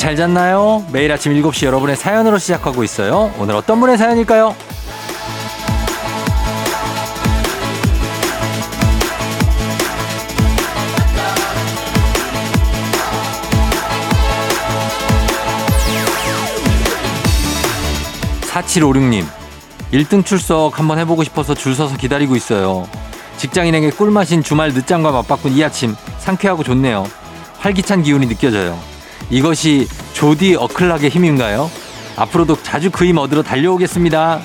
잘 잤나요? 매일 아침 7시 여러분의 사연으로 시작하고 있어요. 오늘 어떤 분의 사연일까요? 4756님, 1등 출석 한번 해보고 싶어서 줄 서서 기다리고 있어요. 직장인에게 꿀맛인 주말 늦잠과 맞바꾼 이 아침, 상쾌하고 좋네요. 활기찬 기운이 느껴져요. 이것이 조디 어클락의 힘인가요? 앞으로도 자주 그 힘 얻으러 달려오겠습니다.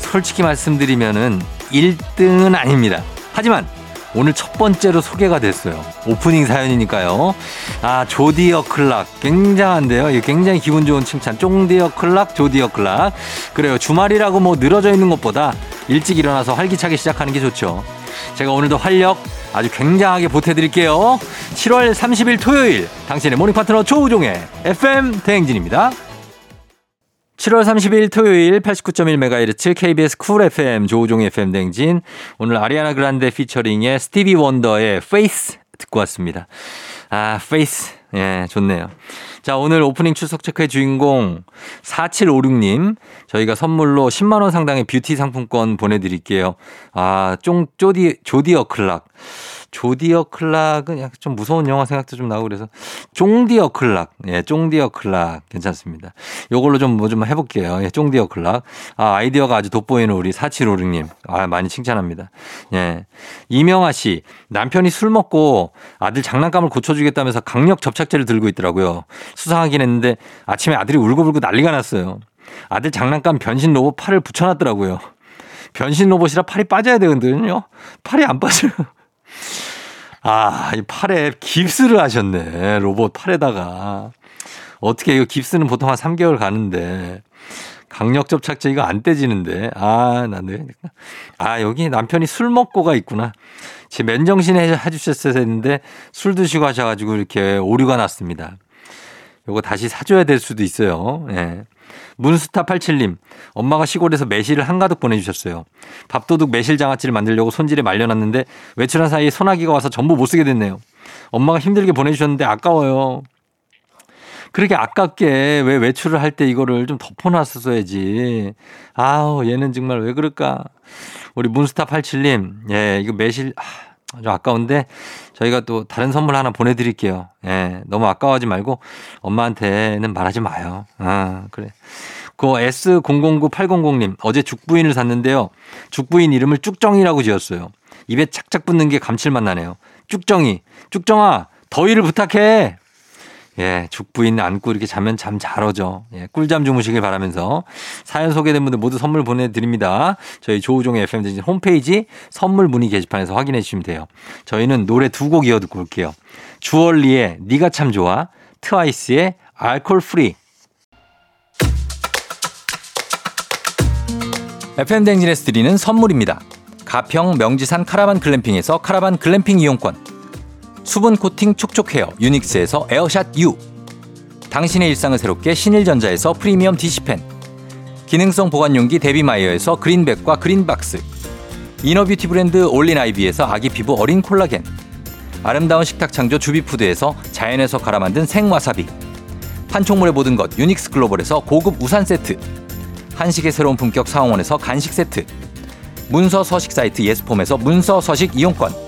솔직히 말씀드리면은 1등은 아닙니다. 하지만 오늘 첫 번째로 소개가 됐어요. 오프닝 사연이니까요. 아, 조디어 클락. 굉장한데요. 굉장히 기분 좋은 칭찬. 쫑디어 클락, 조디어 클락. 그래요. 주말이라고 뭐 늘어져 있는 것보다 일찍 일어나서 활기차게 시작하는 게 좋죠. 제가 오늘도 활력 아주 굉장하게 보태드릴게요. 7월 30일 토요일 당신의 모닝 파트너 조우종의 FM 대행진입니다. 7월 30일 토요일 89.1MHz KBS 쿨 FM 조우종의 FM 대행진. 오늘 아리아나 그란데 피처링의 스티비 원더의 Faith 듣고 왔습니다. 아, Faith. 예, 좋네요. 자, 오늘 오프닝 출석 체크의 주인공 4756님. 저희가 선물로 10만 원 상당의 뷰티 상품권 보내 드릴게요. 아, 쫑, 쪼디, 조디어 클락. 조디어 클락은 약간 좀 무서운 영화 생각도 좀 나고 그래서 쫑디어 클락. 예, 쫑디어 클락. 괜찮습니다. 요걸로 좀 뭐좀 뭐좀 해볼게요. 예, 쫑디어 클락. 아, 아이디어가 아주 돋보이는 우리 4756님. 아, 많이 칭찬합니다. 예. 이명아 씨. 남편이 술 먹고 아들 장난감을 고쳐주겠다면서 강력 접착제를 들고 있더라고요. 수상하긴 했는데 아침에 아들이 울고불고 난리가 났어요. 아들 장난감 변신 로봇 팔을 붙여놨더라고요. 변신 로봇이라 팔이 빠져야 되거든요. 팔이 안 빠져요. 아, 이 팔에 깁스를 하셨네. 로봇 팔에다가. 어떻게 이거 깁스는 보통 한 3개월 가는데. 강력 접착제 이거 안 떼지는데. 아, 나 네. 아, 여기 남편이 술 먹고가 있구나. 제 맨정신 해주셨어야 했는데 술 드시고 하셔가지고 이렇게 오류가 났습니다. 요거 다시 사줘야 될 수도 있어요. 예. 문스타87님, 엄마가 시골에서 매실을 한가득 보내주셨어요. 밥도둑 매실 장아찌를 만들려고 손질에 말려놨는데 외출한 사이에 소나기가 와서 전부 못 쓰게 됐네요. 엄마가 힘들게 보내주셨는데 아까워요. 그렇게 아깝게 왜 외출을 할 때 이거를 좀 덮어놨었어야지. 아우, 얘는 정말 왜 그럴까. 우리 문스타87님, 예, 이거 매실, 아, 좀 아까운데 저희가 또 다른 선물 하나 보내드릴게요. 예, 너무 아까워하지 말고 엄마한테는 말하지 마요. 아, 그래. 그 S009800님 어제 죽부인을 샀는데요. 죽부인 이름을 쭉정이라고 지었어요. 입에 착착 붙는 게 감칠맛 나네요. 쭉정이, 쭉정아, 더위를 부탁해. 예, 죽부인 안고 이렇게 자면 잠 잘 오죠. 예, 꿀잠 주무시길 바라면서 사연 소개된 분들 모두 선물 보내드립니다. 저희 조우종의 FM 대행진 홈페이지 선물 문의 게시판에서 확인해 주시면 돼요. 저희는 노래 두 곡 이어 듣고 올게요. 주얼리의 니가 참 좋아, 트와이스의 Alcohol-Free. FM 대행진에서 드리는 선물입니다. 가평 명지산 카라반 글램핑에서 카라반 글램핑 이용권. 수분 코팅 촉촉 헤어 유닉스에서 에어샷 U. 당신의 일상을 새롭게 신일전자에서 프리미엄 DC 팬. 기능성 보관용기 데비마이어에서 그린백과 그린박스. 이너뷰티 브랜드 올린 아이비에서 아기 피부 어린 콜라겐. 아름다운 식탁 창조 주비푸드에서 자연에서 갈아 만든 생와사비. 판촉물의 모든 것 유닉스 글로벌에서 고급 우산 세트. 한식의 새로운 품격 사원에서 간식 세트. 문서 서식 사이트 예스폼에서 문서 서식 이용권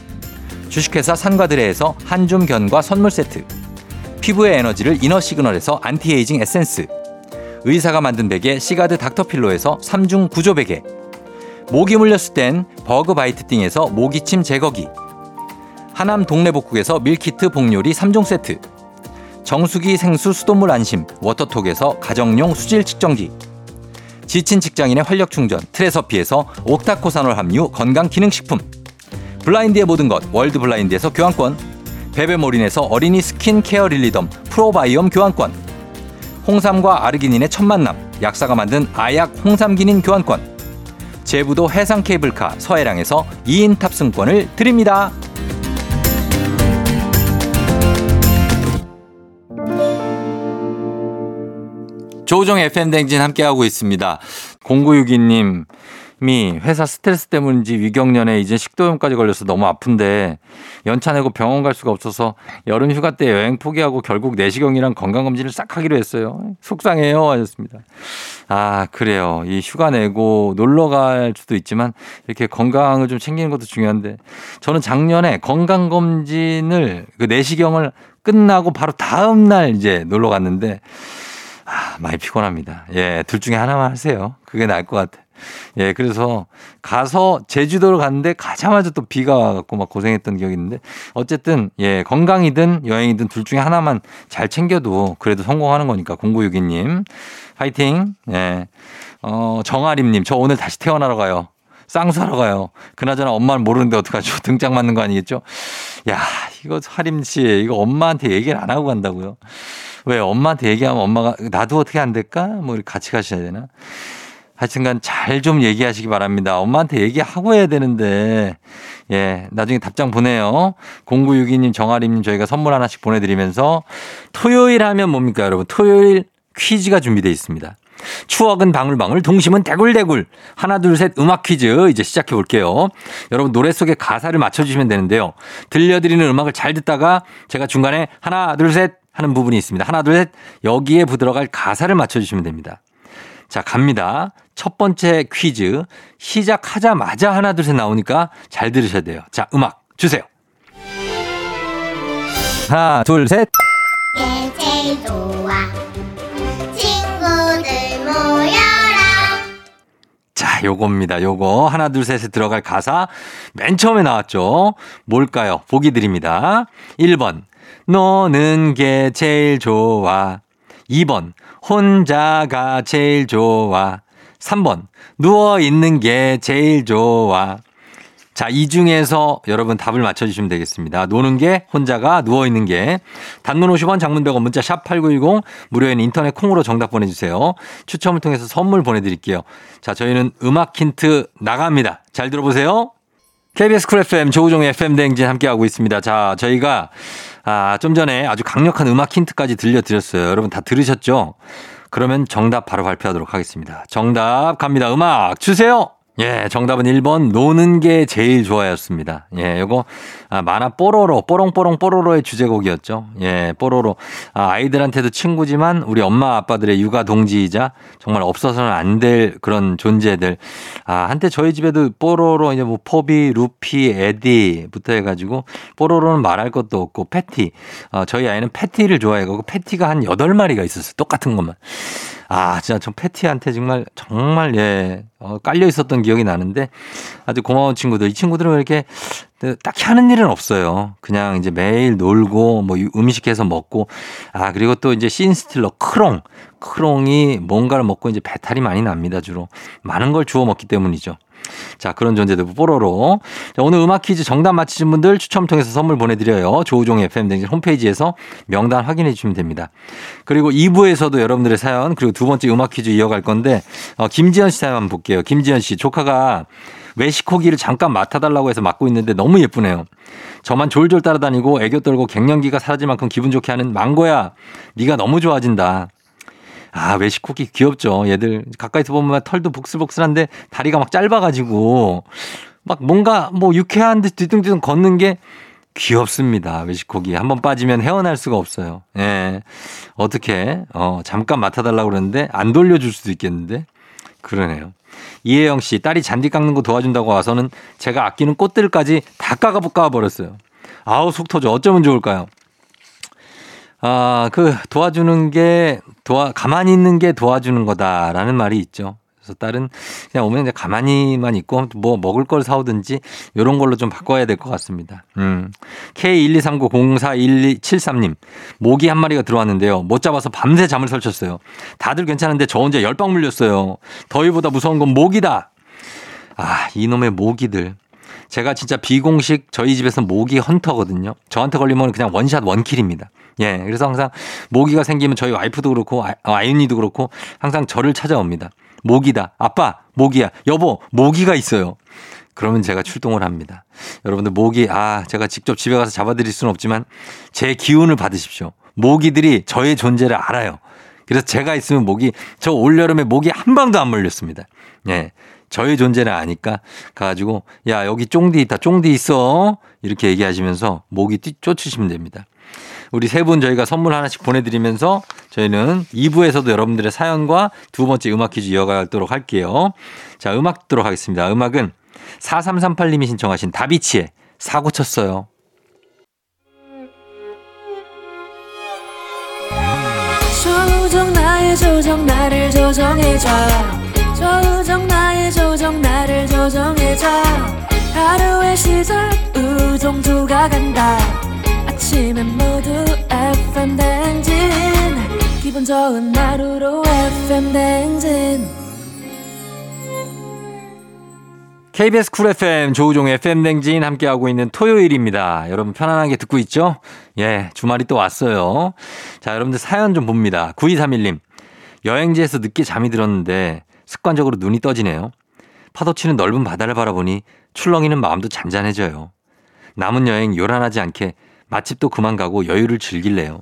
주식회사 산과드레에서 한줌 견과 선물 세트. 피부의 에너지를 이너 시그널에서 안티에이징 에센스. 의사가 만든 베개 시가드 닥터필로에서 3중 구조 베개. 모기 물렸을 땐 버그바이트 띵에서 모기침 제거기. 하남 동네복국에서 밀키트 복요리 3종 세트. 정수기 생수 수돗물 안심 워터톡에서 가정용 수질 측정기. 지친 직장인의 활력 충전 트레서피에서 옥타코산올 함유 건강 기능식품 블라인드의 모든 것 월드 블라인드에서 교환권 베베모린에서 어린이 스킨케어 릴리덤 프로바이옴 교환권 홍삼과 아르기닌의 첫 만남 약사가 만든 아약 홍삼기닌 교환권 제부도 해상 케이블카 서해랑에서 2인 탑승권을 드립니다. 조우종 FM 댕진 함께하고 있습니다. 0962님, 미 회사 스트레스 때문인지 위경련에 이제 식도염까지 걸려서 너무 아픈데 연차 내고 병원 갈 수가 없어서 여름 휴가 때 여행 포기하고 결국 내시경이랑 건강검진을 싹 하기로 했어요. 속상해요. 하셨습니다. 아, 그래요. 이 휴가 내고 놀러 갈 수도 있지만 이렇게 건강을 좀 챙기는 것도 중요한데 저는 작년에 건강검진을 그 내시경을 끝나고 바로 다음날 이제 놀러 갔는데 아, 많이 피곤합니다. 예, 둘 중에 하나만 하세요. 그게 나을 것 같아요. 예, 그래서 가서 제주도를 갔는데 가자마자 또 비가 와갖고 막 고생했던 기억이 있는데 어쨌든 예, 건강이든 여행이든 둘 중에 하나만 잘 챙겨도 그래도 성공하는 거니까 0962님 파이팅. 예. 어, 정아림님 저 오늘 다시 태어나러 가요. 쌍수하러 가요. 그나저나 엄마는 모르는데 어떡하죠? 등짝 맞는 거 아니겠죠? 야, 이거 하림 씨, 이거 엄마한테 얘기를 안 하고 간다고요? 왜 엄마한테 얘기하면 엄마가 나도 어떻게 안 될까? 뭐 같이 가셔야 되나? 하여튼간 잘 좀 얘기하시기 바랍니다. 엄마한테 얘기하고 해야 되는데, 예, 나중에 답장 보내요. 0962님, 정아림님 저희가 선물 하나씩 보내드리면서 토요일 하면 뭡니까, 여러분? 토요일 퀴즈가 준비되어 있습니다. 추억은 방울방울, 동심은 대굴대굴. 하나, 둘, 셋 음악 퀴즈 이제 시작해 볼게요. 여러분 노래 속에 가사를 맞춰주시면 되는데요. 들려드리는 음악을 잘 듣다가 제가 중간에 하나, 둘, 셋 하는 부분이 있습니다. 하나, 둘, 셋 여기에 들어갈 가사를 맞춰주시면 됩니다. 자, 갑니다. 첫 번째 퀴즈. 시작하자마자 하나, 둘, 셋 나오니까 잘 들으셔야 돼요. 자, 음악 주세요. 하나, 둘, 셋. 제일 좋아. 친구들 모여라. 자, 요겁니다. 요거. 하나, 둘, 셋에 들어갈 가사. 맨 처음에 나왔죠. 뭘까요? 보기 드립니다. 1번. 노는 게 제일 좋아. 2번. 혼자가 제일 좋아. 3번. 누워 있는 게 제일 좋아. 자, 이 중에서 여러분 답을 맞춰주시면 되겠습니다. 노는 게, 혼자가, 누워있는 게. 단문 50원, 장문 100원, 문자 샵 8910, 무료인 인터넷 콩으로 정답 보내주세요. 추첨을 통해서 선물 보내드릴게요. 자, 저희는 음악 힌트 나갑니다. 잘 들어보세요. KBS 쿨 FM, 조우종 FM 대행진 함께하고 있습니다. 자, 저희가 아, 좀 전에 아주 강력한 음악 힌트까지 들려드렸어요. 여러분 다 들으셨죠? 그러면 정답 바로 발표하도록 하겠습니다. 정답 갑니다. 음악 주세요! 예, 정답은 1번 노는 게 제일 좋아였습니다. 예, 요거 아, 만화 뽀로로 뽀롱뽀롱 뽀로로의 주제곡이었죠. 예, 뽀로로 아, 아이들한테도 친구지만 우리 엄마 아빠들의 육아 동지이자 정말 없어서는 안 될 그런 존재들. 아, 한때 저희 집에도 뽀로로 이제 뭐 포비, 루피, 에디부터 해가지고 뽀로로는 말할 것도 없고 패티. 어, 저희 아이는 패티를 좋아해가고 패티가 한 8마리가 있었어요. 똑같은 것만. 아, 진짜 저 패티한테 정말, 정말, 예, 어, 깔려 있었던 기억이 나는데 아주 고마운 친구들. 이 친구들은 이렇게 딱히 하는 일은 없어요. 그냥 이제 매일 놀고 뭐 음식해서 먹고 아, 그리고 또 이제 신스틸러 크롱. 크롱이 뭔가를 먹고 이제 배탈이 많이 납니다, 주로. 많은 걸 주워 먹기 때문이죠. 자, 그런 존재들 뽀로로. 자, 오늘 음악 퀴즈 정답 맞히신 분들 추첨 통해서 선물 보내드려요. 조우종의 FM댕진 홈페이지에서 명단 확인해 주시면 됩니다. 그리고 2부에서도 여러분들의 사연, 그리고 두 번째 음악 퀴즈 이어갈 건데, 어, 김지현 씨 사연 한번 볼게요. 김지현 씨, 조카가 외식호기를 잠깐 맡아달라고 해서 맡고 있는데 너무 예쁘네요. 저만 졸졸 따라다니고 애교 떨고 갱년기가 사라질 만큼 기분 좋게 하는 망고야. 네가 너무 좋아진다. 아, 외식 쿠키 귀엽죠. 얘들 가까이서 보면 털도 복슬복슬한데 다리가 막 짧아가지고 막 뭔가 뭐 유쾌한 듯 뒤뚱뒤뚱 걷는 게 귀엽습니다. 외식고기. 한번 빠지면 헤어날 수가 없어요. 예. 어떻게, 어, 잠깐 맡아달라고 그러는데 안 돌려줄 수도 있겠는데. 그러네요. 이혜영 씨, 딸이 잔디 깎는 거 도와준다고 와서는 제가 아끼는 꽃들까지 다 까가, 까버렸어요. 아우, 속 터져. 어쩌면 좋을까요? 아, 그 도와주는 게 도와 가만히 있는 게 도와주는 거다라는 말이 있죠. 그래서 딸은 그냥 오면 이제 가만히만 있고 뭐 먹을 걸 사오든지 이런 걸로 좀 바꿔야 될 것 같습니다. 음. K123904173님. 모기 한 마리가 들어왔는데요. 못 잡아서 밤새 잠을 설쳤어요. 다들 괜찮은데 저 혼자 열방 물렸어요. 더위보다 무서운 건 모기다. 아, 이놈의 모기들. 제가 진짜 비공식 저희 집에서 모기 헌터거든요. 저한테 걸리면 그냥 원샷 원킬입니다. 예. 그래서 항상 모기가 생기면 저희 와이프도 그렇고 아, 아윤이도 그렇고 항상 저를 찾아옵니다. 모기다. 아빠, 모기야. 여보, 모기가 있어요. 그러면 제가 출동을 합니다. 여러분들 모기, 아, 제가 직접 집에 가서 잡아 드릴 수는 없지만 제 기운을 받으십시오. 모기들이 저의 존재를 알아요. 그래서 제가 있으면 모기, 저 올여름에 모기 한 방도 안 물렸습니다. 예. 저의 존재를 아니까 가가지고, 야, 여기 쫑디 있다. 쫑디 있어. 이렇게 얘기하시면서 모기 뛰, 쫓으시면 됩니다. 우리 세 분 저희가 선물 하나씩 보내드리면서 저희는 2부에서도 여러분들의 사연과 두 번째 음악 퀴즈 이어가도록 할게요. 자, 음악 듣도록 하겠습니다. 음악은 4338님이 신청하신 다비치의 사고 쳤어요. 조정 나의 조정 나를 조정해줘 조정 나의 조정 나를 조정해줘 하루의 시절 우정조가 간다 아침엔 모두 FM 댕진 기분 좋은 하루로 FM 댕진 KBS 쿨 FM 조우종의 FM 대행진 함께하고 있는 토요일입니다. 여러분 편안하게 듣고 있죠? 예, 주말이 또 왔어요. 자, 여러분들 사연 좀 봅니다. 9231님. 여행지에서 늦게 잠이 들었는데 습관적으로 눈이 떠지네요. 파도 치는 넓은 바다를 바라보니 출렁이는 마음도 잔잔해져요. 남은 여행 요란하지 않게 맛집도 그만 가고 여유를 즐길래요.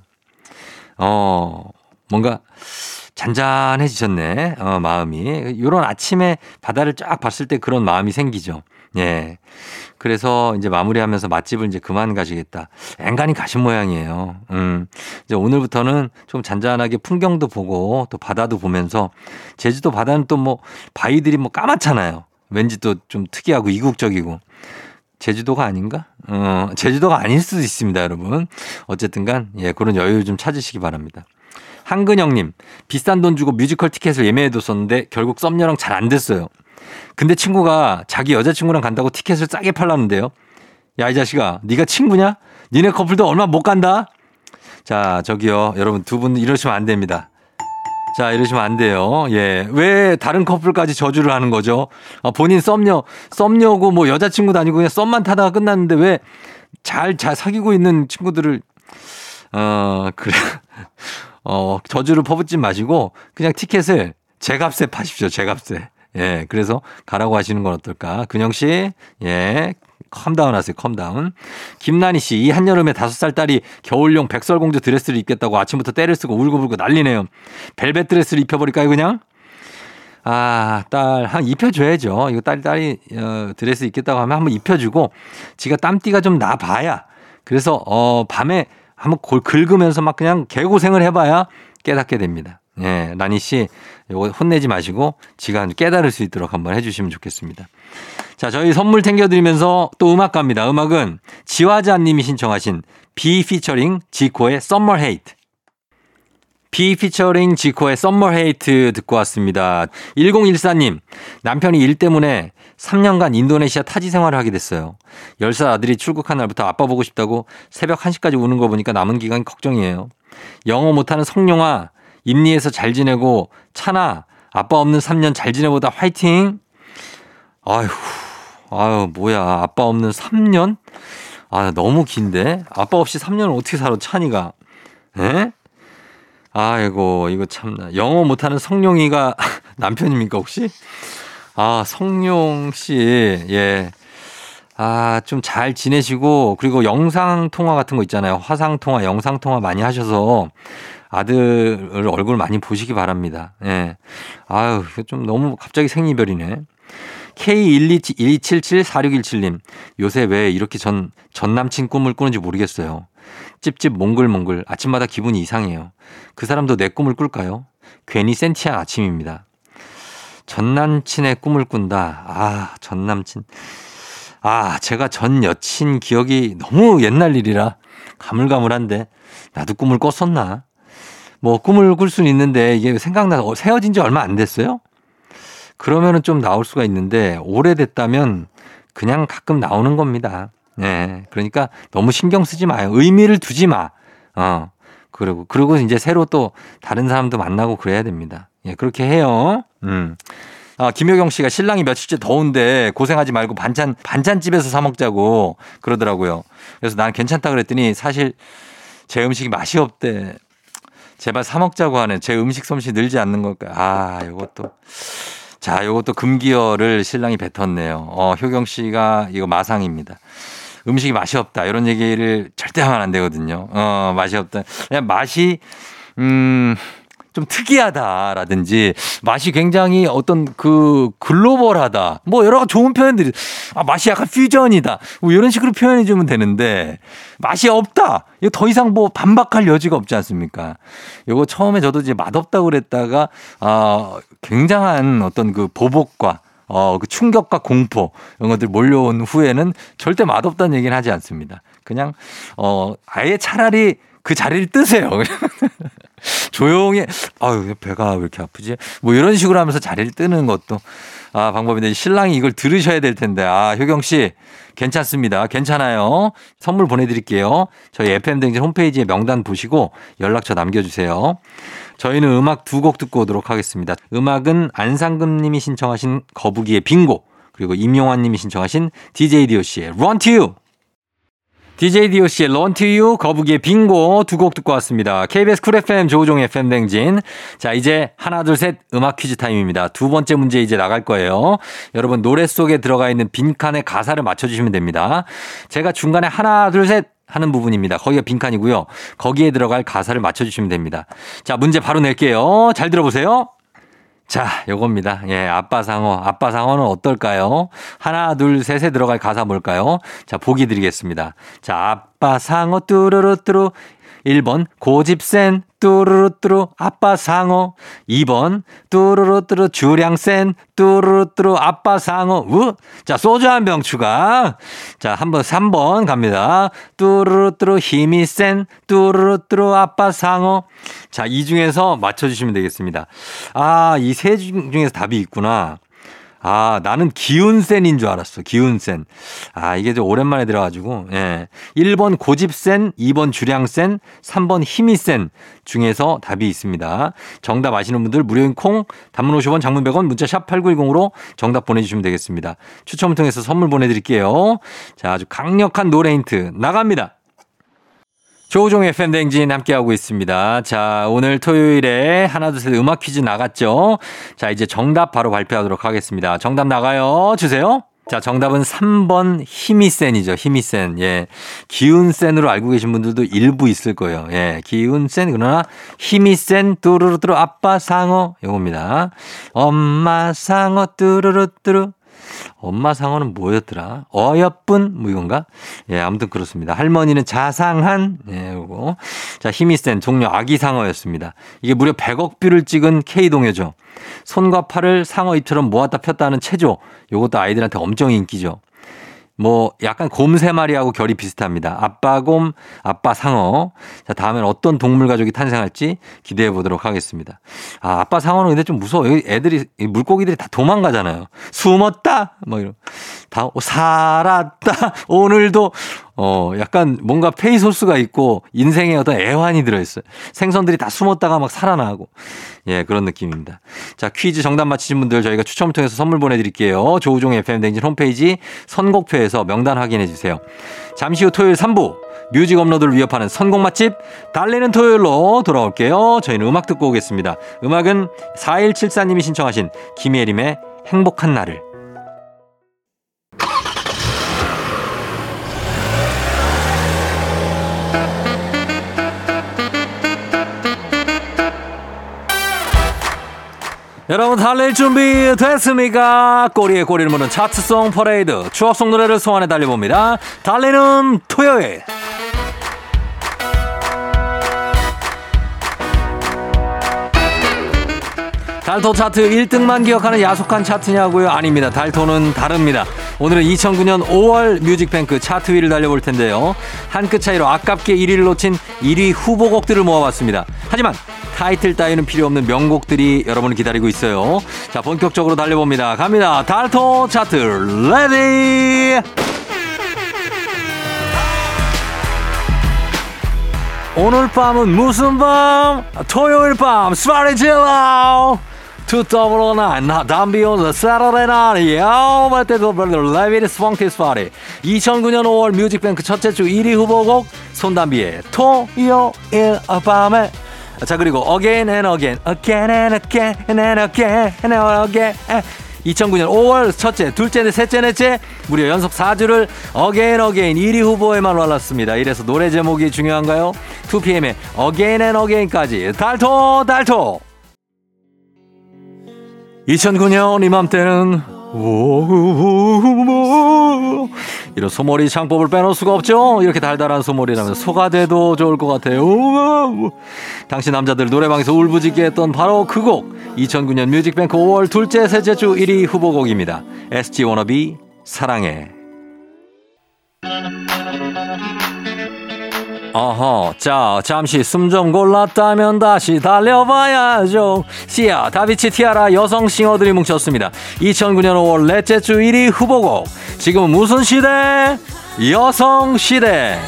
어, 뭔가 잔잔해지셨네, 어, 마음이. 요런 아침에 바다를 쫙 봤을 때 그런 마음이 생기죠. 예. 그래서 이제 마무리하면서 맛집을 이제 그만 가시겠다. 앵간히 가신 모양이에요. 음. 이제 오늘부터는 좀 잔잔하게 풍경도 보고 또 바다도 보면서 제주도 바다는 또 뭐 바위들이 뭐 까맣잖아요. 왠지 또 좀 특이하고 이국적이고. 제주도가 아닌가? 어, 제주도가 아닐 수도 있습니다, 여러분. 어쨌든 간, 예, 그런 여유 좀 찾으시기 바랍니다. 한근영님, 비싼 돈 주고 뮤지컬 티켓을 예매해뒀었는데 결국 썸녀랑 잘 안 됐어요. 근데 친구가 자기 여자친구랑 간다고 티켓을 싸게 팔랐는데요. 야, 이 자식아, 네가 친구냐? 니네 커플도 얼마 못 간다? 자, 저기요. 여러분 두 분 이러시면 안 됩니다. 자, 이러시면 안 돼요. 예. 왜 다른 커플까지 저주를 하는 거죠? 아, 본인 썸녀, 썸녀고 뭐 여자친구도 아니고 그냥 썸만 타다가 끝났는데 왜 잘, 잘 사귀고 있는 친구들을, 어, 그래. 어, 저주를 퍼붓지 마시고 그냥 티켓을 제 값에 파십시오. 제 값에. 예. 그래서 가라고 하시는 건 어떨까? 근영 씨. 예. calm down 하세요. calm down. 김난희 씨. 이 한여름에 다섯 살 딸이 겨울용 백설공주 드레스를 입겠다고 아침부터 떼를 쓰고 울고불고 난리네요. 벨벳 드레스를 입혀버릴까요, 그냥? 아, 딸, 한번 입혀줘야죠. 이거 딸이, 딸이, 어, 드레스 입겠다고 하면 한번 입혀주고, 지가 땀띠가 좀 나봐야. 그래서, 어, 밤에 한번 골 긁으면서 막 그냥 개고생을 해봐야 깨닫게 됩니다. 예, 라니 씨, 요거 혼내지 마시고 지가 깨달을 수 있도록 한번 해주시면 좋겠습니다. 자, 저희 선물 챙겨드리면서 또 음악 갑니다. 음악은 지화자 님이 신청하신 비 피처링 지코의 Summer Hate. 비 피처링 지코의 Summer Hate 듣고 왔습니다. 1014님, 남편이 일 때문에 3년간 인도네시아 타지 생활을 하게 됐어요. 10살 아들이 출국한 날부터 아빠 보고 싶다고 새벽 1시까지 우는 거 보니까 남은 기간 걱정이에요. 영어 못하는 성룡아, 임리에서 잘 지내고 차나 아빠 없는 3년 잘 지내보다 화이팅! 아휴, 아유, 뭐야. 아빠 없는 3년? 아, 너무 긴데? 아빠 없이 3년을 어떻게 살아, 찬이가? 에? 아이고, 이거 참나. 영어 못하는 성룡이가 남편입니까, 혹시? 아, 성룡 씨, 예. 아, 좀 잘 지내시고, 그리고 영상통화 같은 거 있잖아요. 화상통화, 영상통화 많이 하셔서 아들 얼굴 많이 보시기 바랍니다. 예. 아유, 좀 너무 갑자기 생이별이네. K127746117님, 요새 왜 이렇게 전, 전 남친 꿈을 꾸는지 모르겠어요. 찝찝 몽글몽글 아침마다 기분이 이상해요. 그 사람도 내 꿈을 꿀까요? 괜히 센티한 아침입니다. 전 남친의 꿈을 꾼다. 아, 전 남친. 아, 제가 전 여친 기억이 너무 옛날 일이라 가물가물한데 나도 꿈을 꿨었나? 뭐 꿈을 꿀 수는 있는데 이게 생각나서 어, 헤어진 지 얼마 안 됐어요? 그러면은 좀 나올 수가 있는데 오래됐다면 그냥 가끔 나오는 겁니다. 네. 그러니까 너무 신경 쓰지 마요. 의미를 두지 마. 어. 그리고, 그리고 이제 새로 또 다른 사람도 만나고 그래야 됩니다. 예, 그렇게 해요. 음. 아, 김효경 씨가 신랑이 며칠째 더운데 고생하지 말고 반찬, 반찬집에서 사 먹자고 그러더라고요. 그래서 난 괜찮다 그랬더니 사실 제 음식이 맛이 없대. 제발 사 먹자고 하는 제 음식 솜씨 늘지 않는 걸까. 아, 요것도. 자, 요것도 금기어를 신랑이 뱉었네요. 어, 효경 씨가 이거 마상입니다. 음식이 맛이 없다. 이런 얘기를 절대 하면 안 되거든요. 어, 맛이 없다. 그냥 맛이, 음, 좀 특이하다라든지 맛이 굉장히 어떤 그 글로벌하다 뭐 여러 좋은 표현들이 아 맛이 약간 퓨전이다 뭐 이런 식으로 표현해 주면 되는데 맛이 없다 이거 더 이상 뭐 반박할 여지가 없지 않습니까? 이거 처음에 저도 이제 맛없다고 그랬다가 아 굉장한 어떤 그 보복과 어, 그 충격과 공포 이런 것들 몰려온 후에는 절대 맛없다는 얘기는 하지 않습니다. 그냥 어 아예 차라리 그 자리를 뜨세요. 조용히 아유 배가 왜 이렇게 아프지? 뭐 이런 식으로 하면서 자리를 뜨는 것도 아 방법인데 신랑이 이걸 들으셔야 될 텐데 아 효경 씨 괜찮습니다. 괜찮아요. 선물 보내드릴게요. 저희 FM 댕진 홈페이지에 명단 보시고 연락처 남겨주세요. 저희는 음악 두 곡 듣고 오도록 하겠습니다. 음악은 안상금 님이 신청하신 거북이의 빙고 그리고 임용환 님이 신청하신 DJ DOC의 Run to You DJ DOC의 Run to You, 거북이의 빙고 두 곡 듣고 왔습니다. KBS 쿨 FM 조우종 FM 댕진. 자, 이제 하나, 둘, 셋 음악 퀴즈 타임입니다. 두 번째 문제 이제 나갈 거예요. 여러분, 노래 속에 들어가 있는 빈칸의 가사를 맞춰주시면 됩니다. 제가 중간에 하나, 둘, 셋 하는 부분입니다. 거기가 빈칸이고요. 거기에 들어갈 가사를 맞춰주시면 됩니다. 자, 문제 바로 낼게요. 잘 들어보세요. 자, 요겁니다. 예, 아빠 상어. 아빠 상어는 어떨까요? 하나, 둘, 셋에 들어갈 가사 뭘까요? 자, 보기 드리겠습니다. 자, 아빠 상어 뚜루루뚜루. 1번 고집센 뚜루루뚜루 아빠 상어 2번 뚜루루뚜루 주량센 뚜루루뚜루 아빠 상어. 우. 자 소주 한 병 추가. 자 한번 3번 갑니다. 뚜루루뚜루 힘이 센 뚜루루뚜루 아빠 상어. 자 이 중에서 맞춰주시면 되겠습니다. 아 이 세 중에서 답이 있구나 아, 나는 기운센인 줄 알았어. 기운센. 아, 이게 좀 오랜만에 들어가지고, 예. 1번 고집센, 2번 주량센, 3번 힘이센 중에서 답이 있습니다. 정답 아시는 분들 무료인 콩, 단문 50원, 장문 100원, 문자 샵 8910으로 정답 보내주시면 되겠습니다. 추첨을 통해서 선물 보내드릴게요. 자, 아주 강력한 노래 힌트 나갑니다. 조우종의 팬댕진 함께하고 있습니다. 자, 오늘 토요일에 하나, 둘, 셋 음악 퀴즈 나갔죠? 자, 이제 정답 바로 발표하도록 하겠습니다. 정답 나가요. 주세요. 자, 정답은 3번 힘이 센이죠. 힘이 센. 예. 기운 센으로 알고 계신 분들도 일부 있을 거예요. 예. 기운 센, 그러나 힘이 센, 뚜루루뚜루 아빠 상어. 요겁니다. 엄마 상어 뚜루루뚜루. 엄마 상어는 뭐였더라? 어여쁜? 뭐 이건가? 예, 아무튼 그렇습니다. 할머니는 자상한? 예, 요거. 자, 힘이 센 종료 아기 상어였습니다. 이게 무려 100억 뷰를 찍은 K동요죠. 손과 팔을 상어 입처럼 모았다 폈다 하는 체조. 요것도 아이들한테 엄청 인기죠. 뭐 약간 곰 세 마리하고 결이 비슷합니다. 아빠 곰, 아빠 상어. 자, 다음엔 어떤 동물 가족이 탄생할지 기대해 보도록 하겠습니다. 아, 아빠 상어는 근데 좀 무서워. 여기 애들이 물고기들이 다 도망가잖아요. 숨었다. 뭐 이런. 다 살았다. 오늘도 어, 약간 뭔가 페이소스가 있고 인생에 어떤 애환이 들어있어요. 생선들이 다 숨었다가 막 살아나고. 예, 그런 느낌입니다. 자, 퀴즈 정답 맞히신 분들 저희가 추첨을 통해서 선물 보내드릴게요. 조우종 FM댕진 홈페이지 선곡표에서 명단 확인해 주세요. 잠시 후 토요일 3부 뮤직 업로드를 위협하는 선곡 맛집 달리는 토요일로 돌아올게요. 저희는 음악 듣고 오겠습니다. 음악은 4174님이 신청하신 김예림의 행복한 날을 여러분 달릴 준비 됐습니까? 꼬리에 꼬리를 무는 차트송 퍼레이드 추억송 노래를 소환해 달려봅니다. 달리는 토요일 달토 차트 1등만 기억하는 야속한 차트냐고요? 아닙니다. 달토는 다릅니다. 오늘은 2009년 5월 뮤직뱅크 차트 위를 달려볼 텐데요. 한 끗 차이로 아깝게 1위를 놓친 1위 후보곡들을 모아봤습니다. 하지만 타이틀 따위는 필요 없는 명곡들이 여러분을 기다리고 있어요. 자, 본격적으로 달려봅니다. 갑니다. 달토 차트 레디! 오늘 밤은 무슨 밤? 토요일 밤 스파리 질러! To double nine, down beyond the Saturday night. Yeah, but the Levi's Funky Party. 2009년 5월 뮤직뱅크 첫째 주 1위 후보곡 손담비의 토요일 밤에. 자 그리고 Again and Again, Again and Again and Again and Again. 2009년 5월 첫째, 둘째, 셋째, 넷째 무려 연속 4주를 Again Again 1위 후보에만 올랐습니다. 이래서 노래 제목이 중요한가요? 2PM의 Again and Again까지 달토 달토 2009년 이맘때는 오오오오 이런 소몰이 창법을 빼놓을 수가 없죠. 이렇게 달달한 소몰이라면 소가 돼도 좋을 것 같아요. 오오오. 당시 남자들 노래방에서 울부짖게 했던 바로 그 곡. 2009년 뮤직뱅크 5월 둘째 셋째 주 1위 후보곡입니다. SG 워너비 사랑해. 어허, 자, 잠시 숨 좀 골랐다면 다시 달려봐야죠. 시아, 다비치 티아라 여성 싱어들이 뭉쳤습니다. 2009년 5월 넷째 주 1위 후보곡. 지금은 무슨 시대? 여성 시대.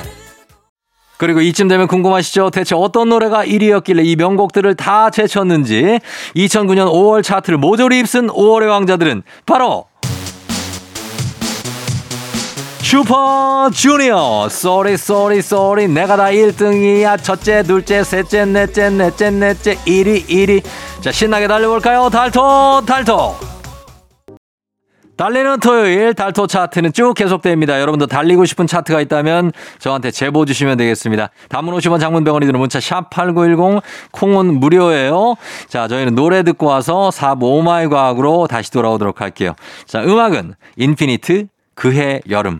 그리고 이쯤 되면 궁금하시죠? 대체 어떤 노래가 1위였길래 이 명곡들을 다 제쳤는지. 2009년 5월 차트를 모조리 휩쓴 5월의 왕자들은 바로 슈퍼 주니어 sorry sorry sorry 내가 다 1등이야 첫째 둘째 셋째 넷째 넷째 넷째 1위 1위 자 신나게 달려볼까요 달토 달토 달리는 토요일 달토 차트는 쭉 계속됩니다. 여러분도 달리고 싶은 차트가 있다면 저한테 제보 주시면 되겠습니다. 단문 50원 장문 100원이 드는 문자 샵 8910 콩은 무료예요. 자 저희는 노래 듣고 와서 4부 오마이 과학으로 다시 돌아오도록 할게요. 자 음악은 인피니트 그해 여름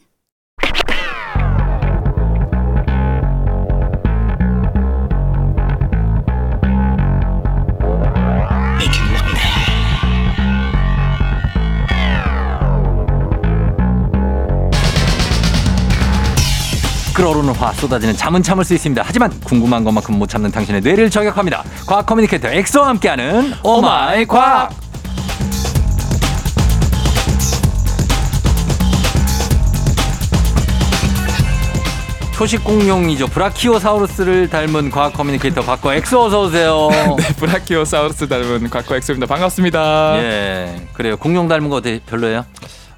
끓어오르는 화 쏟아지는 잠은 참을 수 있습니다. 하지만 궁금한 것만큼 못 참는 당신의 뇌를 저격합니다. 과학 communicator 엑소와 함께하는 오마이 과학. 초식 공룡이죠. 브라키오사우루스를 닮은 과학 communicator 곽과 엑소 어서 오세요. 네, 브라키오사우루스 닮은 곽과 엑소입니다. 반갑습니다. 예, 그래요. 공룡 닮은 거 되게 별로예요?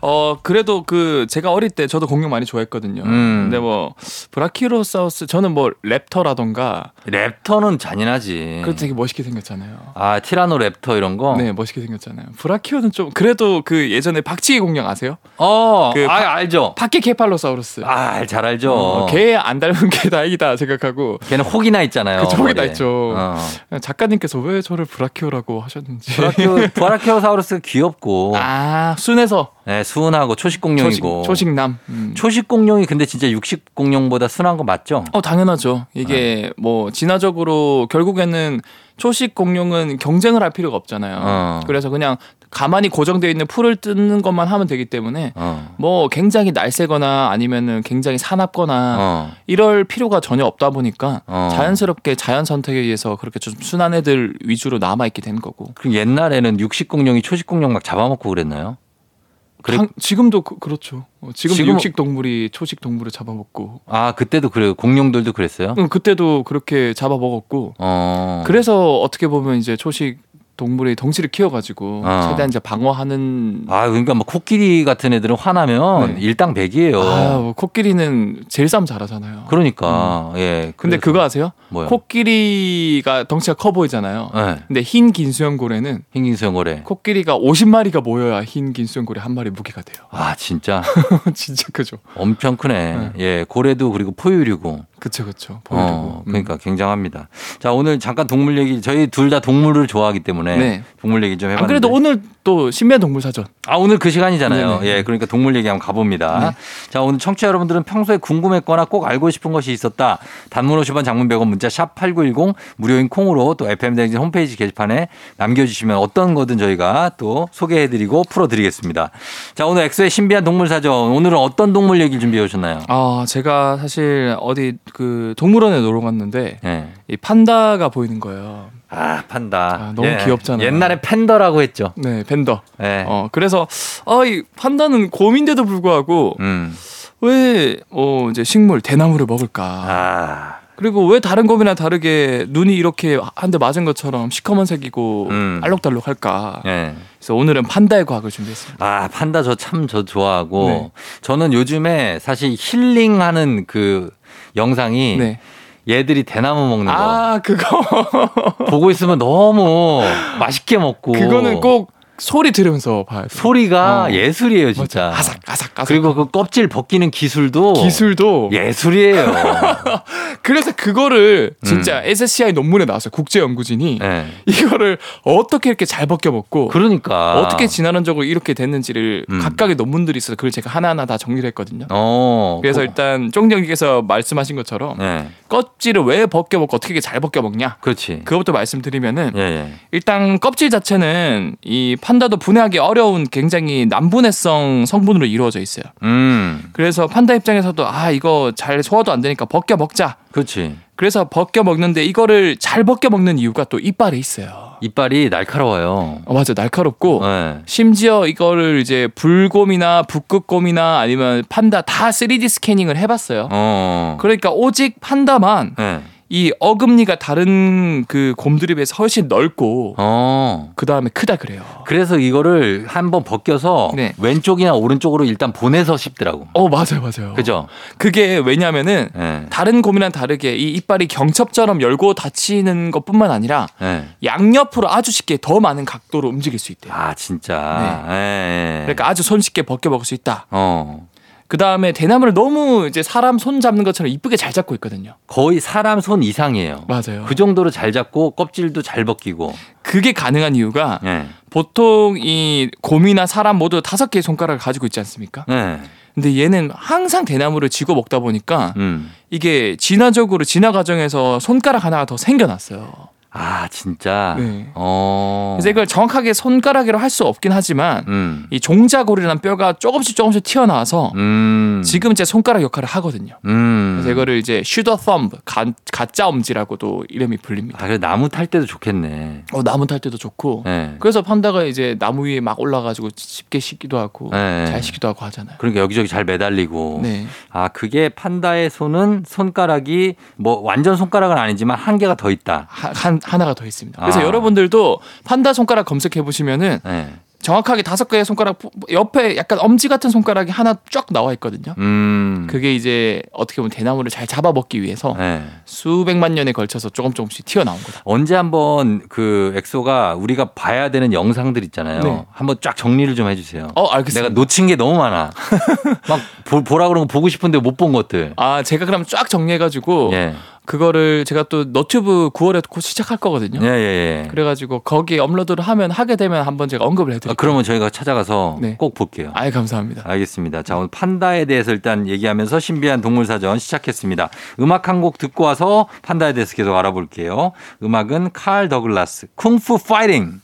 어 그래도 그 제가 어릴 때 저도 공룡 많이 좋아했거든요. 음. 근데 뭐 브라키오사우루스 저는 뭐 raptor라던가 raptor는 잔인하지. 그 되게 멋있게 생겼잖아요. 아 티라노 raptor 이런 거. 네, 멋있게 생겼잖아요. 브라키오는 좀 그래도 그 예전에 박치기 공룡 아세요? 어, 그아 파- 알죠. 파키케팔로사우루스. 아, 잘 알죠. 어, 걔안 닮은 게 다행이다 생각하고 걔는 혹이나 있잖아요. 그쵸, 혹이 나 머리에. 있죠. 어. 작가님께서 왜 저를 브라키오라고 하셨는지. 브라키오, 브라키오사우루스가 귀엽고, 아 순해서 네, 수은하고 초식 공룡이고. 초식, 남 음. 초식 공룡이 근데 진짜 육식 공룡보다 순한 거 맞죠? 어 당연하죠. 이게 뭐 진화적으로 결국에는 초식 공룡은 경쟁을 할 필요가 없잖아요. 어. 그래서 그냥 가만히 고정되어 있는 풀을 뜯는 것만 하면 되기 때문에 어. 뭐 굉장히 날쌔거나 아니면은 굉장히 사납거나 어. 이럴 필요가 전혀 없다 보니까 어. 자연스럽게 자연 선택에 의해서 그렇게 좀 순한 애들 위주로 남아 있게 되는 거고. 그럼 옛날에는 육식 공룡이 초식 공룡 막 잡아먹고 그랬나요? 그래, 당- 지금도 그, 그렇죠. 어, 지금도 지금은- 육식 동물이 초식 동물을 잡아먹고. 아, 그때도 그래요. 공룡들도 그랬어요? 응, 그때도 그렇게 잡아먹었고. 어. 그래서 어떻게 보면 이제 초식 동물의 덩치를 키워가지고 어. 최대한 이제 방어하는. 아, 그러니까 뭐 코끼리 같은 애들은 화나면 네. 일당백이에요. 아, 뭐 코끼리는 제일 싸움 잘하잖아요. 그러니까, 예. 근데 그래서- 그거 아세요? 뭐요? 코끼리가 덩치가 커 보이잖아요. 네. 근데 흰 긴 수염고래는 흰 긴 수염고래. 코끼리가 50마리가 모여야 흰 긴 수염고래 한 마리 무게가 돼요. 아, 진짜 진짜 크죠. 엄청 크네. 예, 고래도 그리고 포유류고. 그쵸 그쵸. 어, 음. 그러니까 굉장합니다. 자, 오늘 잠깐 동물 얘기 저희 둘 다 동물을 좋아하기 때문에 네. 동물 얘기 좀 해봤는데. 안 그래도 오늘 또 신비한 동물 사전. 아, 오늘 그 시간이잖아요. 네네. 예, 그러니까 동물 얘기 한번 가봅니다. 네. 자, 오늘 청취자 여러분들은 평소에 궁금했거나 꼭 알고 싶은 것이 있었다. 단문 50원 장문 100원 문자 샵 8910 무료인 콩으로 또 FM대행진 홈페이지 게시판에 남겨주시면 어떤 거든 저희가 또 소개해드리고 풀어드리겠습니다. 자, 오늘 엑소의 신비한 동물 사전. 오늘은 어떤 동물 얘기를 준비해 오셨나요? 아 제가 사실 어디 그 동물원에 놀러 갔는데 예. 이 판다가 보이는 거예요. 아, 판다. 아, 너무 귀엽잖아요. 옛날에 팬더라고 했죠. 네 팬더. 예. 어 그래서 아이 판다는 곰인데도 불구하고 음. 왜 어, 이제 식물 대나무를 먹을까? 아. 그리고 왜 다른 곰이랑 다르게 눈이 이렇게 한 대 맞은 것처럼 시커먼색이고 음. 알록달록할까? 예. 그래서 오늘은 판다의 과학을 준비했습니다. 아, 판다 저 참저 좋아하고 네. 저는 요즘에 사실 힐링하는 그 영상이 네. 얘들이 대나무 먹는 거. 아 그거. 보고 있으면 너무 맛있게 먹고. 그거는 꼭 소리 들으면서 돼. 소리가 어. 예술이에요, 진짜. 맞아. 아삭 아삭 아삭. 그리고 그 껍질 벗기는 기술도 기술도 예술이에요. 그래서 그거를 음. 진짜 SSCI 논문에 나왔어요. 국제 연구진이 네. 이거를 어떻게 이렇게 잘 벗겨 먹고 그러니까 어떻게 지난원적으로 이렇게 됐는지를 음. 각각의 논문들이 있어서 그걸 제가 하나하나 다 정리를 했거든요. 어. 그래서 그- 일단 쫑정님께서 말씀하신 것처럼 네. 껍질을 왜 벗겨 먹고 어떻게 잘 벗겨 먹냐 그렇지. 그것부터 말씀드리면은 예, 예. 일단 껍질 자체는 이 판다도 분해하기 어려운 굉장히 난분해성 성분으로 이루어져 있어요. 음. 그래서 판다 입장에서도 아 이거 잘 소화도 안 되니까 벗겨 먹자. 그렇지. 그래서 벗겨 먹는데 이거를 잘 벗겨 먹는 이유가 또 이빨에 있어요. 이빨이 날카로워요. 어, 맞아 날카롭고 네. 심지어 이거를 이제 불곰이나 북극곰이나 아니면 판다 다 3D 스캐닝을 해봤어요. 어. 그러니까 오직 판다만 네. 이 어금니가 다른 그 곰들에 비해서 훨씬 넓고 어. 그 다음에 크다 그래요. 그래서 이거를 한번 벗겨서 네. 왼쪽이나 오른쪽으로 일단 보내서 씹더라고. 어 맞아요 맞아요. 그죠? 그게 왜냐면은 예. 다른 곰이랑 다르게 이 이빨이 경첩처럼 열고 닫히는 것뿐만 아니라 예. 양옆으로 아주 쉽게 더 많은 각도로 움직일 수 있대요. 아, 진짜. 예, 예. 그러니까 아주 손쉽게 벗겨 먹을 수 있다. 어. 그 다음에 대나무를 너무 이제 사람 손 잡는 것처럼 이쁘게 잘 잡고 있거든요. 거의 사람 손 이상이에요. 맞아요. 그 정도로 잘 잡고 껍질도 잘 벗기고. 그게 가능한 이유가 예. 보통 이 곰이나 사람 모두 다섯 개의 손가락을 가지고 있지 않습니까? 예. 근데 얘는 항상 대나무를 쥐고 먹다 보니까 음. 이게 진화적으로 진화 과정에서 손가락 하나가 더 생겨났어요. 아, 진짜. 네. 어. 그래서 이걸 정확하게 손가락으로 할 수 없긴 하지만 음. 이 종자골이라는 뼈가 조금씩 조금씩 튀어나와서 음. 지금 제 손가락 역할을 하거든요. 음. 그래서 이거를 이제 슈더 썸브 가, 가짜 엄지라고도 이름이 불립니다. 아, 그래 나무 탈 때도 좋겠네. 어, 나무 탈 때도 좋고 예. 그래서 판다가 이제 나무 위에 막 올라가지고 쉽게 씻기도 하고 네. 잘 씻기도 하고 하잖아요. 그러니까 여기저기 잘 매달리고. 네. 아, 그게 판다의 손은 손가락이 뭐 완전 손가락은 아니지만 한 개가 더 있다. 하, 한, 하나가 더 있습니다. 그래서 아. 여러분들도 판다 손가락 검색해 보시면은 네. 정확하게 다섯 개의 손가락 부- 옆에 약간 엄지 같은 손가락이 하나 쫙 나와 있거든요. 음. 그게 이제 어떻게 보면 대나무를 잘 잡아먹기 위해서 네. 수백만 년에 걸쳐서 조금 조금씩 튀어나온 거다. 언제 한번 그 엑소가 우리가 봐야 되는 영상들 있잖아요. 네. 한번 쫙 정리를 좀 해주세요. 어, 알겠습니다. 내가 놓친 게 너무 많아. 막 보, 보라 그러면 보고 싶은데 못 본 것들. 아, 제가 그럼 쫙 정리해가지고 예. 그거를 제가 또 너튜브 9월에 곧 시작할 거거든요. 예, 예, 예. 그래가지고 거기에 업로드를 하면 하게 되면 한번 제가 언급을 아, 해드릴게요. 그러면 저희가 찾아가서 네. 꼭 볼게요. 아예 감사합니다. 알겠습니다. 자, 오늘 판다에 대해서 일단 얘기하면서 신비한 동물 사전 시작했습니다. 음악 한 곡 듣고 와서 판다에 대해서 계속 알아볼게요. 음악은 칼 더글라스, 쿵푸 파이팅!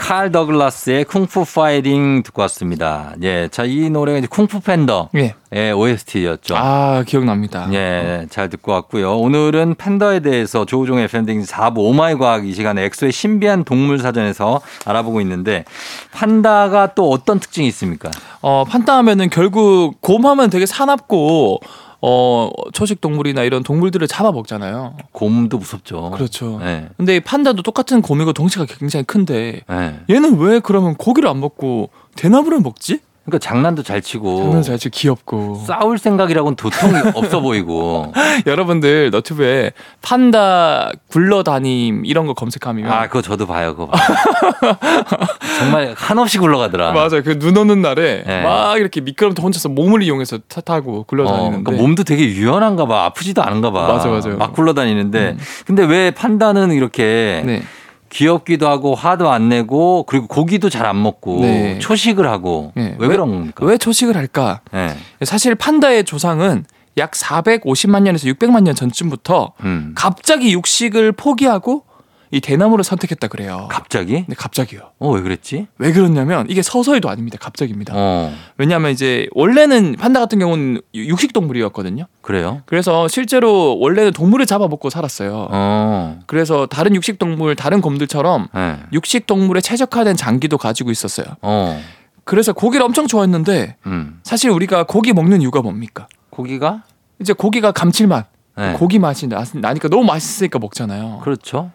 칼 더글라스의 Kung Fu Fighting 듣고 왔습니다. 예. 자, 이 노래가 이제 쿵푸 팬더. 예. 의 OST였죠. 아 기억납니다. 예, 잘 듣고 왔고요. 오늘은 팬더에 대해서 조우종의 팬딩 4부 오마이 과학 이 시간에 엑소의 신비한 동물 사전에서 알아보고 있는데 판다가 또 어떤 특징이 있습니까? 어 판다 하면은 결국 곰 하면 되게 사납고 어 초식 동물이나 이런 동물들을 잡아 먹잖아요. 곰도 무섭죠. 그렇죠. 예. 근데 이 판다도 똑같은 곰이고 덩치가 굉장히 큰데 예. 얘는 왜 그러면 고기를 안 먹고 대나무를 먹지? 그러니까 장난도 잘 치고 장난 잘 치고 귀엽고. 싸울 생각이라고는 도통 없어 보이고. 여러분들 너튜브에 판다 굴러다님 이런 거 검색하면 아, 그거 저도 봐요. 그거 봐요. 정말 한없이 굴러가더라. 맞아요. 그눈 오는 날에 네. 막 이렇게 미끄럼틀 혼자서 몸을 이용해서 타 타고 어, 굴러다니는데 그러니까 몸도 되게 유연한가 봐. 아프지도 않은가 봐. 맞아, 맞아요. 막 굴러다니는데. 음. 근데 왜 판다는 이렇게 네. 귀엽기도 하고 화도 안 내고 그리고 고기도 잘 안 먹고 네. 초식을 하고 네. 왜, 왜- 그런 겁니까? 왜 초식을 할까? 네. 사실 판다의 조상은 약 450만 년에서 600만 년 전쯤부터 음. 갑자기 육식을 포기하고 이 대나무를 선택했다 그래요. 갑자기? 네, 갑자기요. 어, 왜 그랬지? 왜 그러냐면 이게 서서히도 아닙니다. 갑자기입니다. 어, 왜냐하면 이제 원래는 판다 같은 경우는 육식 동물이었거든요. 그래요? 그래서 실제로 원래는 동물을 잡아먹고 살았어요. 어, 그래서 다른 육식 동물, 다른 곰들처럼 네. 육식 동물에 최적화된 장기도 가지고 있었어요. 어, 그래서 고기를 엄청 좋아했는데 음. 사실 우리가 고기 먹는 이유가 뭡니까? 고기가? 이제 고기가 감칠맛, 네. 고기 맛이 나, 나니까 너무 맛있으니까 먹잖아요. 그렇죠.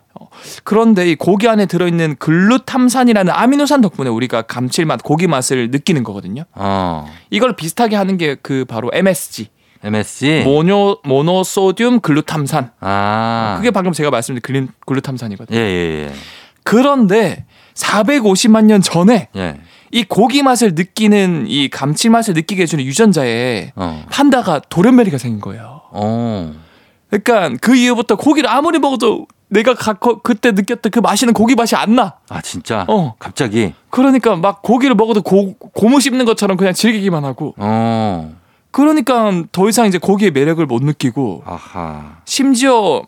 그런데 이 고기 안에 들어있는 글루탐산이라는 아미노산 덕분에 우리가 감칠맛, 고기 맛을 느끼는 거거든요. 어, 이걸 비슷하게 하는 게 그 바로 MSG, MSG. 모노 모노소듐 글루탐산. 아, 그게 방금 제가 말씀드린 글루탐산이거든요. 예, 예, 그런데 450만 년 전에 예, 예. 이 고기 맛을 느끼는 이 감칠맛을 느끼게 해주는 유전자에 어, 판다가 돌연변이가 생긴 거예요. 어, 그러니까 그 이후부터 고기를 아무리 먹어도 내가 가, 거- 그때 느꼈던 그 맛이는 고기 맛이 안 나. 아 진짜? 어. 갑자기? 그러니까 막 고기를 먹어도 고, 고무 씹는 것처럼 그냥 즐기기만 하고. 어, 그러니까 더 이상 이제 고기의 매력을 못 느끼고 아하, 심지어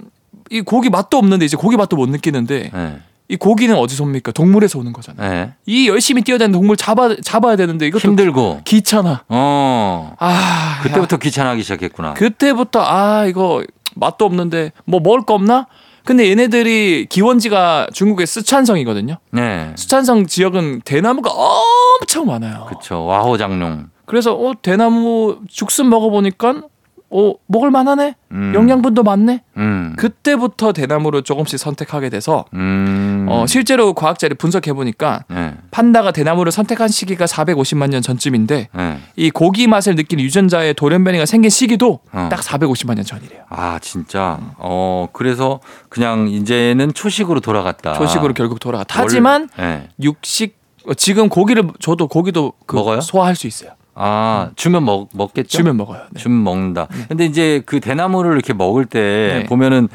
이 고기 맛도 없는데 이제 고기 맛도 못 느끼는데 예, 이 고기는 어디서 옵니까? 동물에서 오는 거잖아요. 예. 이 열심히 뛰어다니는 동물 잡아 잡아야 되는데 이것도 힘들고, 귀찮아. 어, 아 그때부터 귀찮아하기 시작했구나. 그때부터 아 이거 맛도 없는데 뭐 먹을 거 없나? 근데 얘네들이 기원지가 중국의 쓰촨성이거든요. 네, 쓰촨성 지역은 대나무가 엄청 많아요. 그쵸. 와호장룡. 그래서 어 대나무 죽순 먹어보니까 어 먹을 만하네. 음. 영양분도 많네. 음, 그때부터 대나무를 조금씩 선택하게 돼서 음, 어 실제로 과학자들이 분석해 보니까 예, 판다가 대나무를 선택한 시기가 450만 년 전쯤인데 예. 이 고기 맛을 느낀 유전자의 돌연변이가 생긴 시기도 어. 딱 450만 년 전이래요. 아 진짜. 어 그래서 그냥 이제는 초식으로 돌아갔다. 초식으로 결국 돌아갔다. 하지만 예. 육식 어, 지금 고기를 줘도 고기도 그 먹어요? 소화할 수 있어요. 아 주면 먹 먹겠죠. 주면 먹어요. 네. 주면 먹는다. 근데 이제 그 대나무를 이렇게 먹을 때 네. 보면은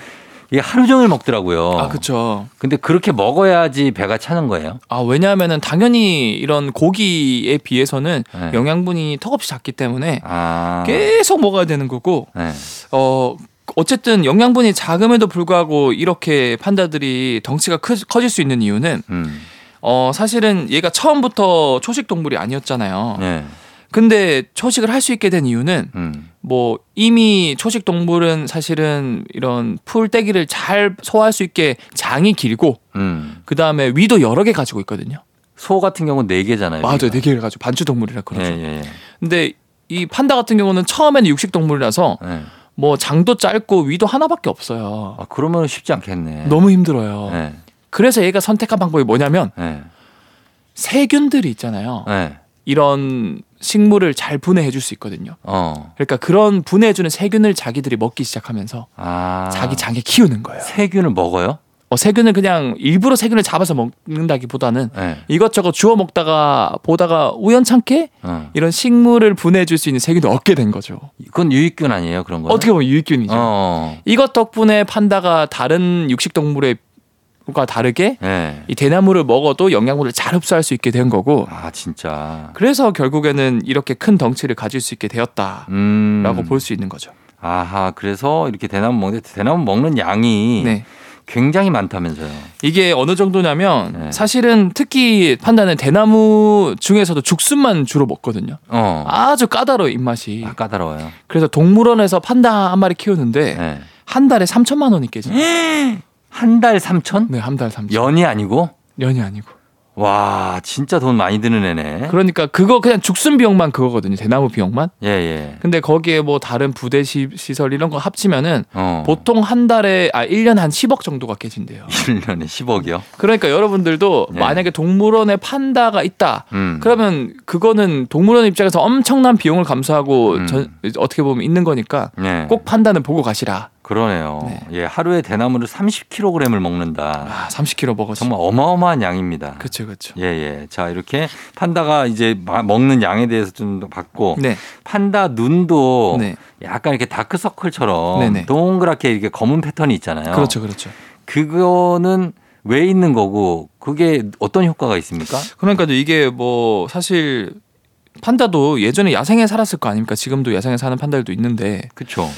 이게 하루 종일 먹더라고요. 아 그렇죠. 근데 그렇게 먹어야지 배가 차는 거예요. 아 왜냐하면은 당연히 이런 고기에 비해서는 네. 영양분이 턱없이 작기 때문에 아. 계속 먹어야 되는 거고 네. 어 어쨌든 영양분이 작음에도 불구하고 이렇게 판다들이 덩치가 크, 커질 수 있는 이유는 음. 어 사실은 얘가 처음부터 초식 동물이 아니었잖아요. 네. 근데 초식을 할 수 있게 된 이유는 음. 뭐 이미 초식 동물은 사실은 이런 풀떼기를 잘 소화할 수 있게 장이 길고 음. 그 다음에 위도 여러 개 가지고 있거든요. 소 같은 경우는 네 개잖아요. 맞아요, 네 개를 가지고 반추 동물이라 예, 그러죠. 예, 예. 근데 이 판다 같은 경우는 처음에는 육식 동물이라서 예. 뭐 장도 짧고 위도 하나밖에 없어요. 아 그러면 쉽지 않겠네. 너무 힘들어요. 예. 그래서 얘가 선택한 방법이 뭐냐면 예. 세균들이 있잖아요. 예. 이런 식물을 잘 분해해 줄 수 있거든요. 어. 그러니까 그런 분해해 주는 세균을 자기들이 먹기 시작하면서 아. 자기 장에 키우는 거예요. 세균을 먹어요? 어, 세균을 그냥 일부러 세균을 잡아서 먹는다기보다는 예. 이것저것 주워 먹다가 보다가 우연찮게 어. 이런 식물을 분해해 줄 수 있는 세균을 얻게 된 거죠. 그건 유익균 아니에요, 그런 거? 어떻게 보면 유익균이죠. 어. 이것 덕분에 판다가 다른 육식 동물 과 다르게 예. 이 대나무를 먹어도 영양분을 잘 흡수할 수 있게 된 거고 아 진짜. 그래서 결국에는 이렇게 큰 덩치를 가질 수 있게 되었다라고 음. 볼수 있는 거죠. 아하. 그래서 이렇게 대나무 먹는데 대나무 먹는 양이 네. 굉장히 많다면서요. 이게 어느 정도냐면 네. 사실은 특히 판다는 대나무 중에서도 죽순만 주로 먹거든요. 어. 아주 까다로워 입맛이. 아, 까다로워요. 그래서 동물원에서 판다 한 마리 키우는데 네. 한 달에 3천만 원이 깨져요. 한달 삼천? 네, 한 달 3천. 연이 아니고? 연이 아니고. 와, 진짜 돈 많이 드는 애네. 그러니까 그거 그냥 죽순 비용만 그거거든요. 대나무 비용만. 예, 예. 근데 거기에 뭐 다른 부대 시, 시설 이런 거 합치면은 어. 보통 한 달에 아 1년 한 10억 정도가 깨진대요. 1년에 10억이요? 그러니까 여러분들도 네. 만약에 동물원에 판다가 있다. 음. 그러면 그거는 동물원 입장에서 엄청난 비용을 감수하고 음. 전- 어떻게 보면 있는 거니까 네. 꼭 판다는 보고 가시라. 그러네요. 네. 예, 하루에 대나무를 30kg을 먹는다. 아, 30kg 먹었어. 정말 어마어마한 양입니다. 그렇죠, 그렇죠. 예, 예. 자, 이렇게 판다가 이제 마- 먹는 양에 대해서 좀더 봤고 네, 판다 눈도 네, 약간 이렇게 다크서클처럼 네네. 동그랗게 이렇게 검은 패턴이 있잖아요. 그렇죠, 그렇죠. 그거는 왜 있는 거고 그게 어떤 효과가 있습니까? 그러니까 이게 뭐 사실 판다도 예전에 야생에 살았을 거 아닙니까? 지금도 야생에 사는 판다들도 있는데 그렇죠.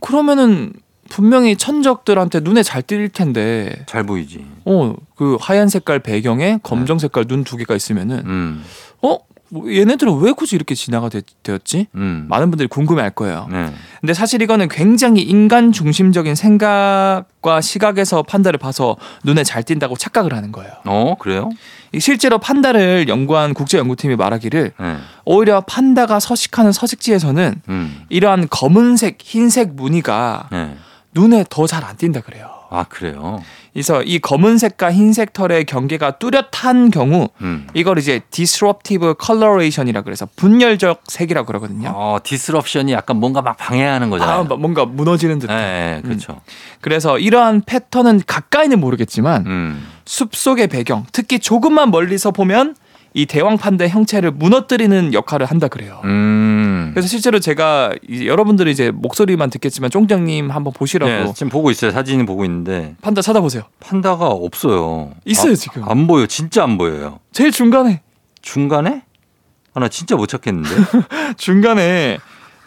그러면은 분명히 천적들한테 눈에 잘 띌 텐데 잘 보이지. 어 그 하얀 색깔 배경에 검정 색깔 눈 두 개가 있으면은 음. 어 뭐 얘네들은 왜 굳이 이렇게 진화가 되, 었지 음. 많은 분들이 궁금해할 거예요. 네. 근데 사실 이거는 굉장히 인간 중심적인 생각과 시각에서 판다를 봐서 눈에 잘 띈다고 착각을 하는 거예요. 어, 그래요? 이 실제로 판다를 연구한 국제 연구팀이 말하기를 네. 오히려 판다가 서식하는 서식지에서는 음. 이러한 검은색, 흰색 무늬가 네. 눈에 더 잘 안 띈다 그래요. 아, 그래요. 그래서 이 검은색과 흰색 털의 경계가 뚜렷한 경우 음. 이걸 이제 disruptive coloration이라 그래서 분열적 색이라고 그러거든요. 어, disruption이 약간 뭔가 막 방해하는 아, 거잖아요. 뭔가 무너지는 듯한. 네, 그렇죠. 그래서 이러한 패턴은 가까이는 모르겠지만 음. 숲 속의 배경, 특히 조금만 멀리서 보면 이 대왕 판다의 형체를 무너뜨리는 역할을 한다 그래요. 음. 그래서 실제로 제가 이제 여러분들이 이제 목소리만 듣겠지만 쫑정님 한번 보시라고 네, 지금 보고 있어요. 사진은 보고 있는데 판다 찾아보세요. 판다가 없어요. 있어요, 아, 지금. 안 보여. 진짜 안 보여요. 제일 중간에 중간에? 아, 나 진짜 못 찾겠는데. 중간에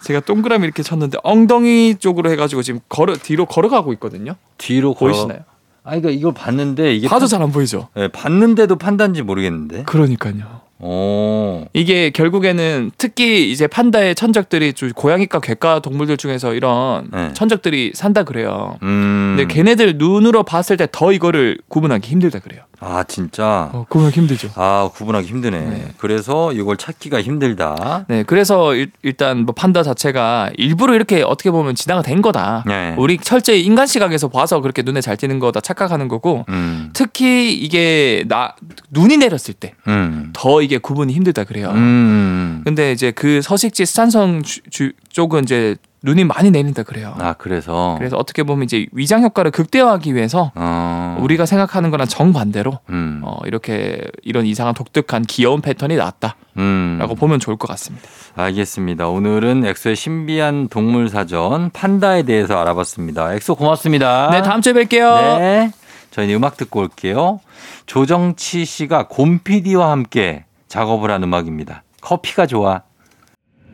제가 동그라미 이렇게 쳤는데 엉덩이 쪽으로 해가지고 지금 걸어 뒤로 걸어가고 있거든요. 뒤로 걸어. 보이시나요? 아, 그러니까 이걸 봤는데 이게 봐도 판- 잘안 보이죠. 네, 봤는데도 판단지 모르겠는데. 그러니까요. 오. 이게 결국에는 특히 이제 판다의 천적들이 좀 고양이과 객과 동물들 중에서 이런 네. 천적들이 산다 그래요. 음. 근데 걔네들 눈으로 봤을 때 더 이거를 구분하기 힘들다 그래요. 아, 진짜. 어, 구분하기 힘들죠. 아, 구분하기 힘드네. 네. 그래서 이걸 찾기가 힘들다. 네, 그래서 일, 일단 뭐 판다 자체가 일부러 이렇게 어떻게 보면 진화가 된 거다. 네. 우리 철저히 인간 시각에서 봐서 그렇게 눈에 잘 띄는 거다 착각하는 거고 음. 특히 이게 나 눈이 내렸을 때더 음. 이게 구분이 힘들다 그래요. 음. 근데 이제 그 서식지 스탄성 주- 주- 쪽은 이제 눈이 많이 내린다 그래요. 아, 그래서. 그래서 어떻게 보면 이제 위장 효과를 극대화하기 위해서 어. 우리가 생각하는 거랑 정반대로 음. 어, 이렇게 이런 이상한 독특한 귀여운 패턴이 나왔다라고 음. 보면 좋을 것 같습니다. 알겠습니다. 오늘은 엑소의 신비한 동물 사전 판다에 대해서 알아봤습니다. 엑소 고맙습니다. 네, 다음 주에 뵐게요. 네. 저희는 음악 듣고 올게요. 조정치 씨가 곰피디와 함께 작업을 한 음악입니다. 커피가 좋아.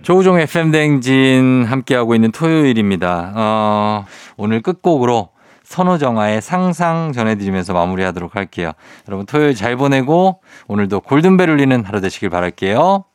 조우종 FM 대행진 함께하고 있는 토요일입니다. 어, 오늘 끝곡으로 선우정아의 상상 전해드리면서 마무리하도록 할게요. 여러분 토요일 잘 보내고 오늘도 골든벨 울리는 하루 되시길 바랄게요.